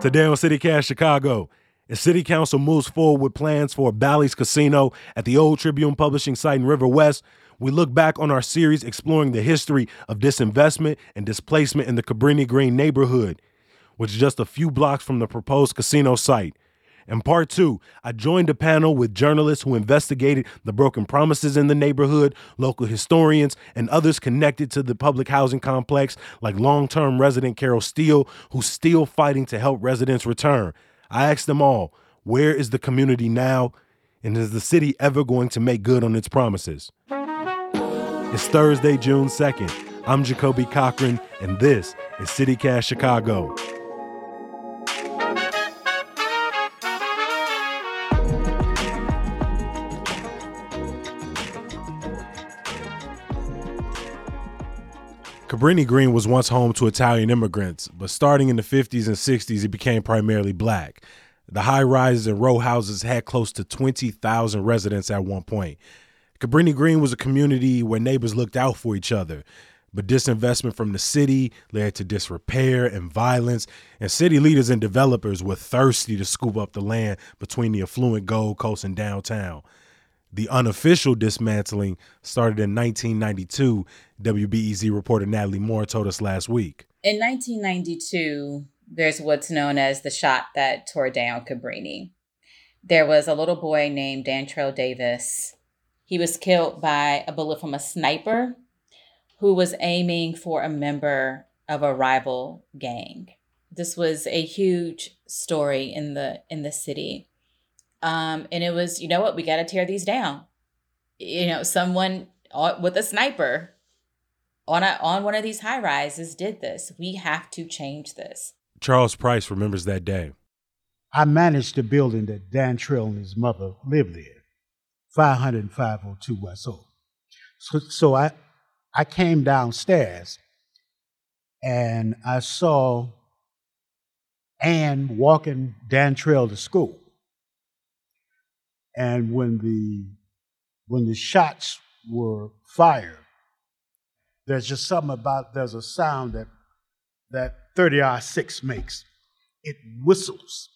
Today on CityCast Chicago, as City Council moves forward with plans for Bally's Casino at the old Tribune Publishing site in River West, we look back on our series exploring the history of disinvestment and displacement in the Cabrini Green neighborhood, which is just a few blocks from the proposed casino site. In part two, I joined a panel with journalists who investigated the broken promises in the neighborhood, local historians, and others connected to the public housing complex, like long term resident Carol Steele, who's still fighting to help residents return. I asked them all, where is the community now? And is the city ever going to make good on its promises? It's Thursday, June 2nd. I'm Jacoby Cochran, and this is CityCast Chicago. Cabrini Green was once home to Italian immigrants, but starting in the 50s and 60s, it became primarily black. The high rises and row houses had close to 20,000 residents at one point. Cabrini Green was a community where neighbors looked out for each other, but disinvestment from the city led to disrepair and violence, and city leaders and developers were thirsty to scoop up the land between the affluent Gold Coast and downtown. The unofficial dismantling started in 1992, WBEZ reporter Natalie Moore told us last week. In 1992, there's what's known as the shot that tore down Cabrini. There was a little boy named Dantrell Davis. He was killed by a bullet from a sniper who was aiming for a member of a rival gang. This was a huge story in the in the city. Um, and it was, you know what, we got to tear these down. You know, someone with a sniper on a, on one of these high rises did this. We have to change this. Charles Price remembers that day. I managed the building that Dantrell and his mother lived in, 50502 West Oak. So, so I, I came downstairs and I saw Ann walking Dantrell to school. And when the when the shots were fired, there's just something about there's a sound that that 30 R6 makes. It whistles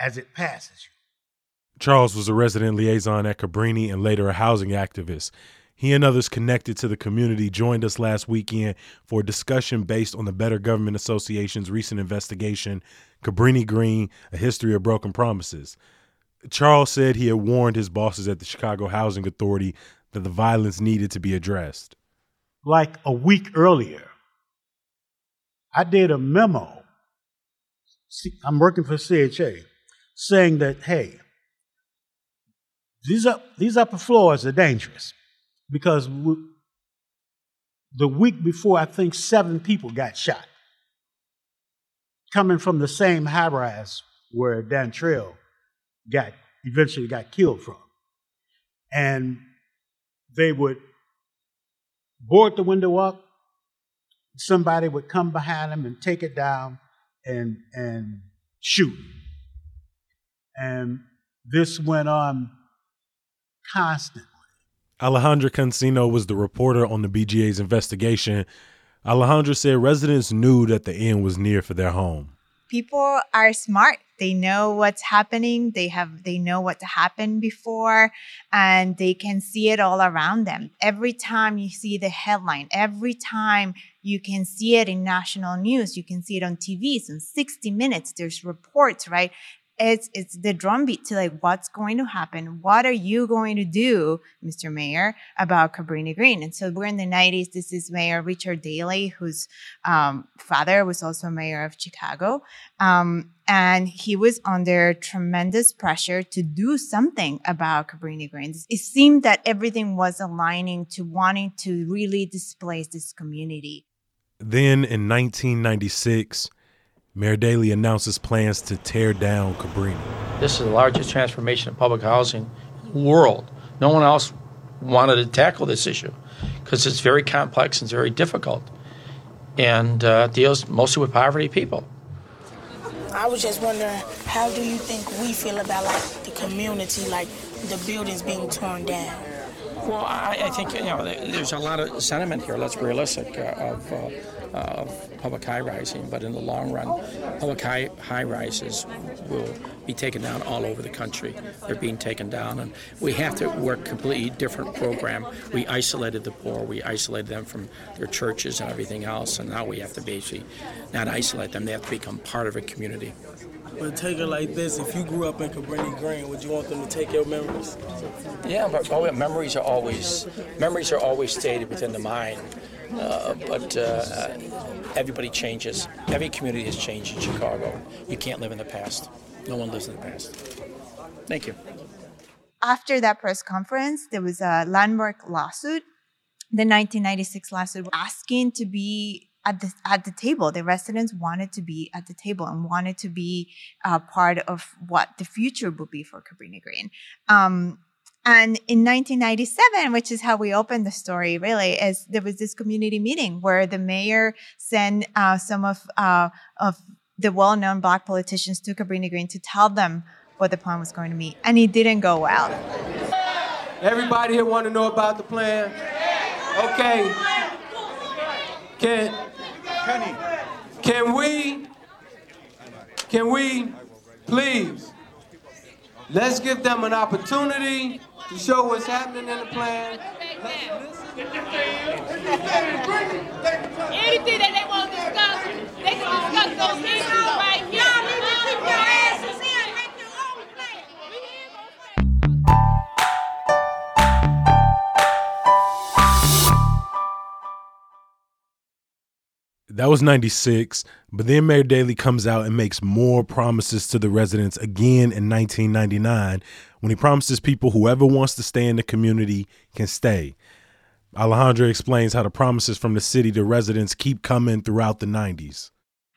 as it passes you. Charles was a resident liaison at Cabrini and later a housing activist. He and others connected to the community joined us last weekend for a discussion based on the Better Government Association's recent investigation, Cabrini Green, A History of Broken Promises. Charles said he had warned his bosses at the Chicago Housing Authority that the violence needed to be addressed. Like a week earlier, I did a memo. I'm working for CHA, saying that hey, these up these upper floors are dangerous because we, the week before, I think seven people got shot coming from the same high rise where Dan Dantrell got eventually got killed from. And they would board the window up, somebody would come behind them and take it down and and shoot. And this went on constantly. Alejandra Cancino was the reporter on the BGA's investigation. Alejandra said residents knew that the end was near for their home people are smart. They know what's happening. They have they know what happened before and they can see it all around them. Every time you see the headline every time you can see it in national news you can see it on tv so in 60 minutes there's reports right it's it's the drumbeat to like what's going to happen. What are you going to do mr mayor about cabrini green? And so we're in the 90s this is mayor richard daley whose um, father was also mayor of chicago. Um, and he was under tremendous pressure to do something about cabrini green. It seemed that everything was aligning to wanting to really displace this community. Then in 1996 Mayor Daley announces plans to tear down Cabrini. This is the largest transformation of public housing in the world. No one else wanted to tackle this issue because it's very complex and it's very difficult and uh, deals mostly with poverty people. I was just wondering, how do you think we feel about like the community, like the buildings being torn down? Well, I, I think you know there's a lot of sentiment here. Let's be realistic uh, of. Uh, of public high rising, but in the long run, public high, high rises will be taken down all over the country. They're being taken down, and we have to work completely different program. We isolated the poor, we isolated them from their churches and everything else, and now we have to basically not isolate them. They have to become part of a community. But take it like this: if you grew up in Cabrini Green, would you want them to take your memories? Yeah, but oh, memories are always memories are always stated within the mind. Uh, but uh, everybody changes. Every community has changed in Chicago. You can't live in the past. No one lives in the past. Thank you. After that press conference, there was a landmark lawsuit, the 1996 lawsuit, asking to be at the at the table. The residents wanted to be at the table and wanted to be uh, part of what the future would be for Cabrini Green. Um, and in 1997, which is how we opened the story, really, is there was this community meeting where the mayor sent uh, some of uh, of the well-known black politicians to Cabrini Green to tell them what the plan was going to be, and it didn't go well. Everybody here want to know about the plan? Okay. Can can we can we please let's give them an opportunity to show what's happening in the plan. Anything that they want to discuss, they can discuss those issues right That was 96, but then Mayor Daley comes out and makes more promises to the residents again in 1999 when he promises people whoever wants to stay in the community can stay. Alejandra explains how the promises from the city to residents keep coming throughout the 90s.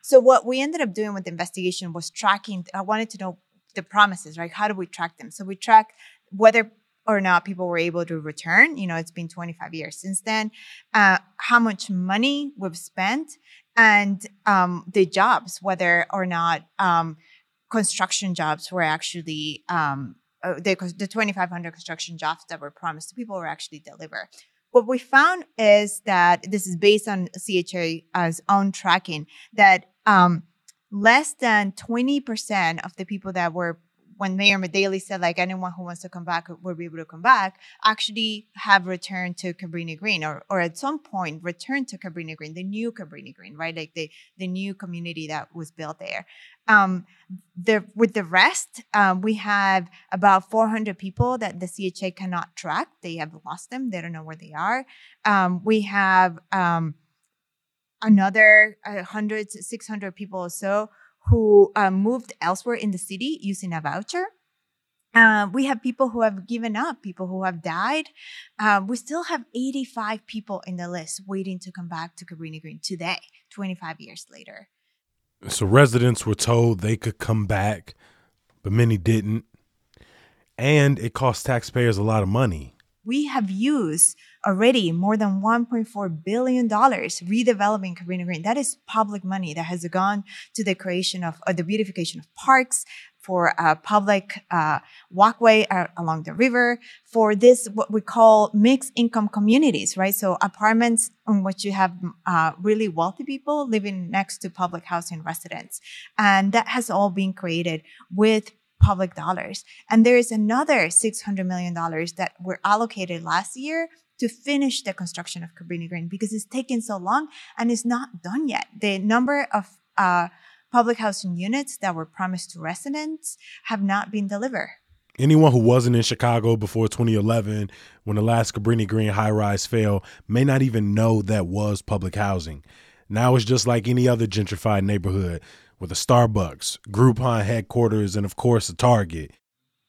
So what we ended up doing with the investigation was tracking. I wanted to know the promises, right? How do we track them? So we track whether or not people were able to return. You know, it's been 25 years since then. Uh, how much money we've spent, and um, the jobs, whether or not um, construction jobs were actually um, uh, the, the 2,500 construction jobs that were promised to people were actually delivered. What we found is that this is based on CHA's own tracking that um, less than 20% of the people that were when Mayor Daley said like anyone who wants to come back will be able to come back, actually have returned to Cabrini Green or, or at some point returned to Cabrini Green, the new Cabrini Green, right? Like the, the new community that was built there. Um, the, with the rest, um, we have about 400 people that the CHA cannot track. They have lost them. They don't know where they are. Um, we have um, another 100, 600 people or so who uh, moved elsewhere in the city using a voucher. Uh, we have people who have given up, people who have died. Uh, we still have 85 people in the list waiting to come back to Cabrini Green today, 25 years later. So residents were told they could come back, but many didn't. And it cost taxpayers a lot of money. We have used already more than $1.4 billion redeveloping Cabrini Green. That is public money that has gone to the creation of or the beautification of parks, for a public uh, walkway uh, along the river, for this what we call mixed income communities, right? So apartments in which you have uh, really wealthy people living next to public housing residents, and that has all been created with public dollars. And there is another $600 million that were allocated last year to finish the construction of Cabrini Green because it's taken so long and it's not done yet. The number of uh, public housing units that were promised to residents have not been delivered. Anyone who wasn't in Chicago before 2011, when the last Cabrini Green high rise fell, may not even know that was public housing. Now it's just like any other gentrified neighborhood with a Starbucks, Groupon headquarters, and of course a Target.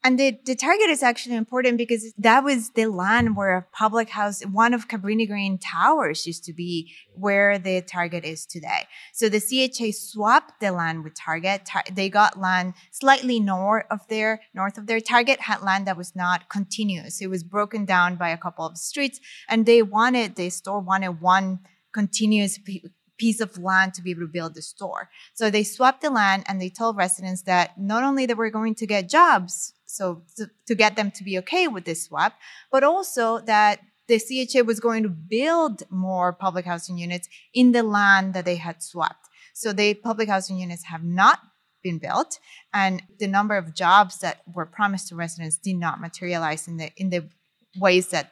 And the, the target is actually important because that was the land where a public house, one of Cabrini Green towers used to be where the target is today. So the CHA swapped the land with Target. Tar- they got land slightly north of their, north of their target had land that was not continuous. It was broken down by a couple of streets and they wanted, the store wanted one continuous piece of land to be able to build the store. So they swapped the land and they told residents that not only that we're going to get jobs, so to, to get them to be okay with this swap, but also that the CHA was going to build more public housing units in the land that they had swapped. So the public housing units have not been built and the number of jobs that were promised to residents did not materialize in the in the ways that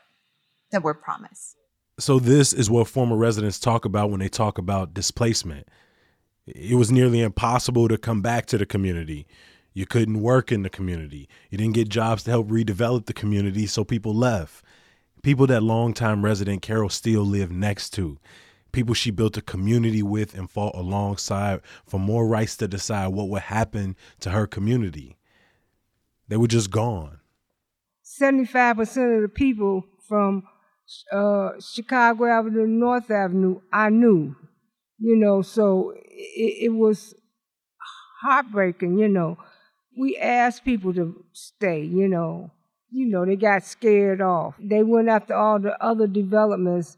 that were promised. So this is what former residents talk about when they talk about displacement. It was nearly impossible to come back to the community. You couldn't work in the community. You didn't get jobs to help redevelop the community, so people left. People that longtime resident Carol Steele lived next to. People she built a community with and fought alongside for more rights to decide what would happen to her community. They were just gone. 75% of the people from uh, Chicago Avenue, North Avenue, I knew, you know, so it, it was heartbreaking, you know. We asked people to stay, you know. You know, they got scared off. They went after all the other developments,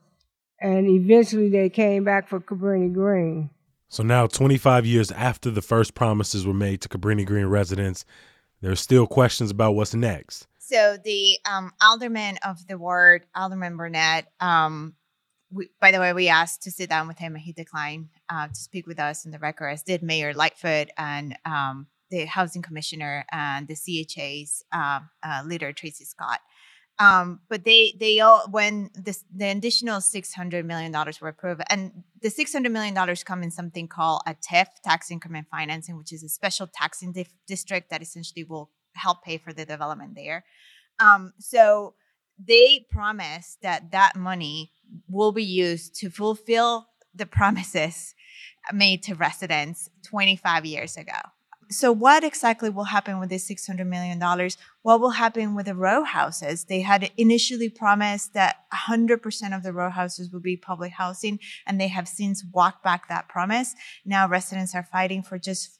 and eventually they came back for Cabrini Green. So now, 25 years after the first promises were made to Cabrini Green residents, there are still questions about what's next. So the um, alderman of the ward, Alderman Burnett, um, we, by the way, we asked to sit down with him and he declined uh, to speak with us in the record, as did Mayor Lightfoot and um, the housing commissioner and the CHA's uh, uh, leader, Tracey Scott. Um, but they they all when this, the additional six hundred million dollars were approved, and the six hundred million dollars come in something called a TIF, tax increment financing, which is a special taxing dif- district that essentially will help pay for the development there. Um, so they promise that that money will be used to fulfill the promises made to residents 25 years ago. So, what exactly will happen with this $600 million? What will happen with the row houses? They had initially promised that 100% of the row houses would be public housing, and they have since walked back that promise. Now, residents are fighting for just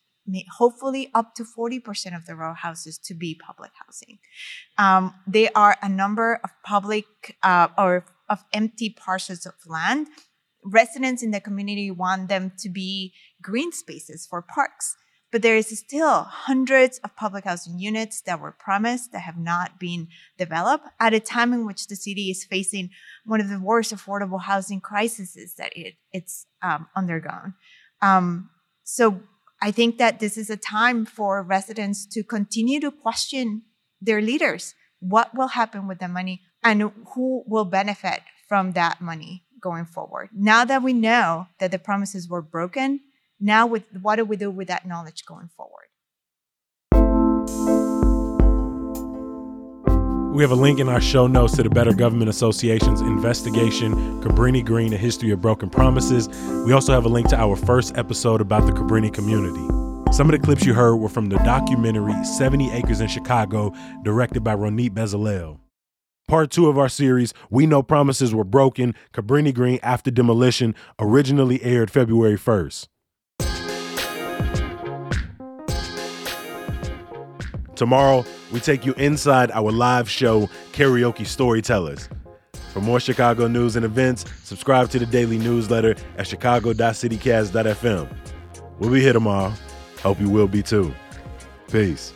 hopefully up to 40% of the row houses to be public housing. Um, there are a number of public uh, or of empty parcels of land. Residents in the community want them to be green spaces for parks. But there is still hundreds of public housing units that were promised that have not been developed at a time in which the city is facing one of the worst affordable housing crises that it, it's um, undergone. Um, so I think that this is a time for residents to continue to question their leaders. What will happen with the money and who will benefit from that money going forward? Now that we know that the promises were broken, now with what do we do with that knowledge going forward? We have a link in our show notes to the Better Government Association's investigation, Cabrini Green, A History of Broken Promises. We also have a link to our first episode about the Cabrini community. Some of the clips you heard were from the documentary 70 Acres in Chicago, directed by Ronit Bezalel. Part two of our series, We Know Promises Were Broken, Cabrini Green After Demolition, originally aired February 1st. Tomorrow, we take you inside our live show, Karaoke Storytellers. For more Chicago news and events, subscribe to the daily newsletter at chicago.citycast.fm. We'll be here tomorrow. Hope you will be too. Peace.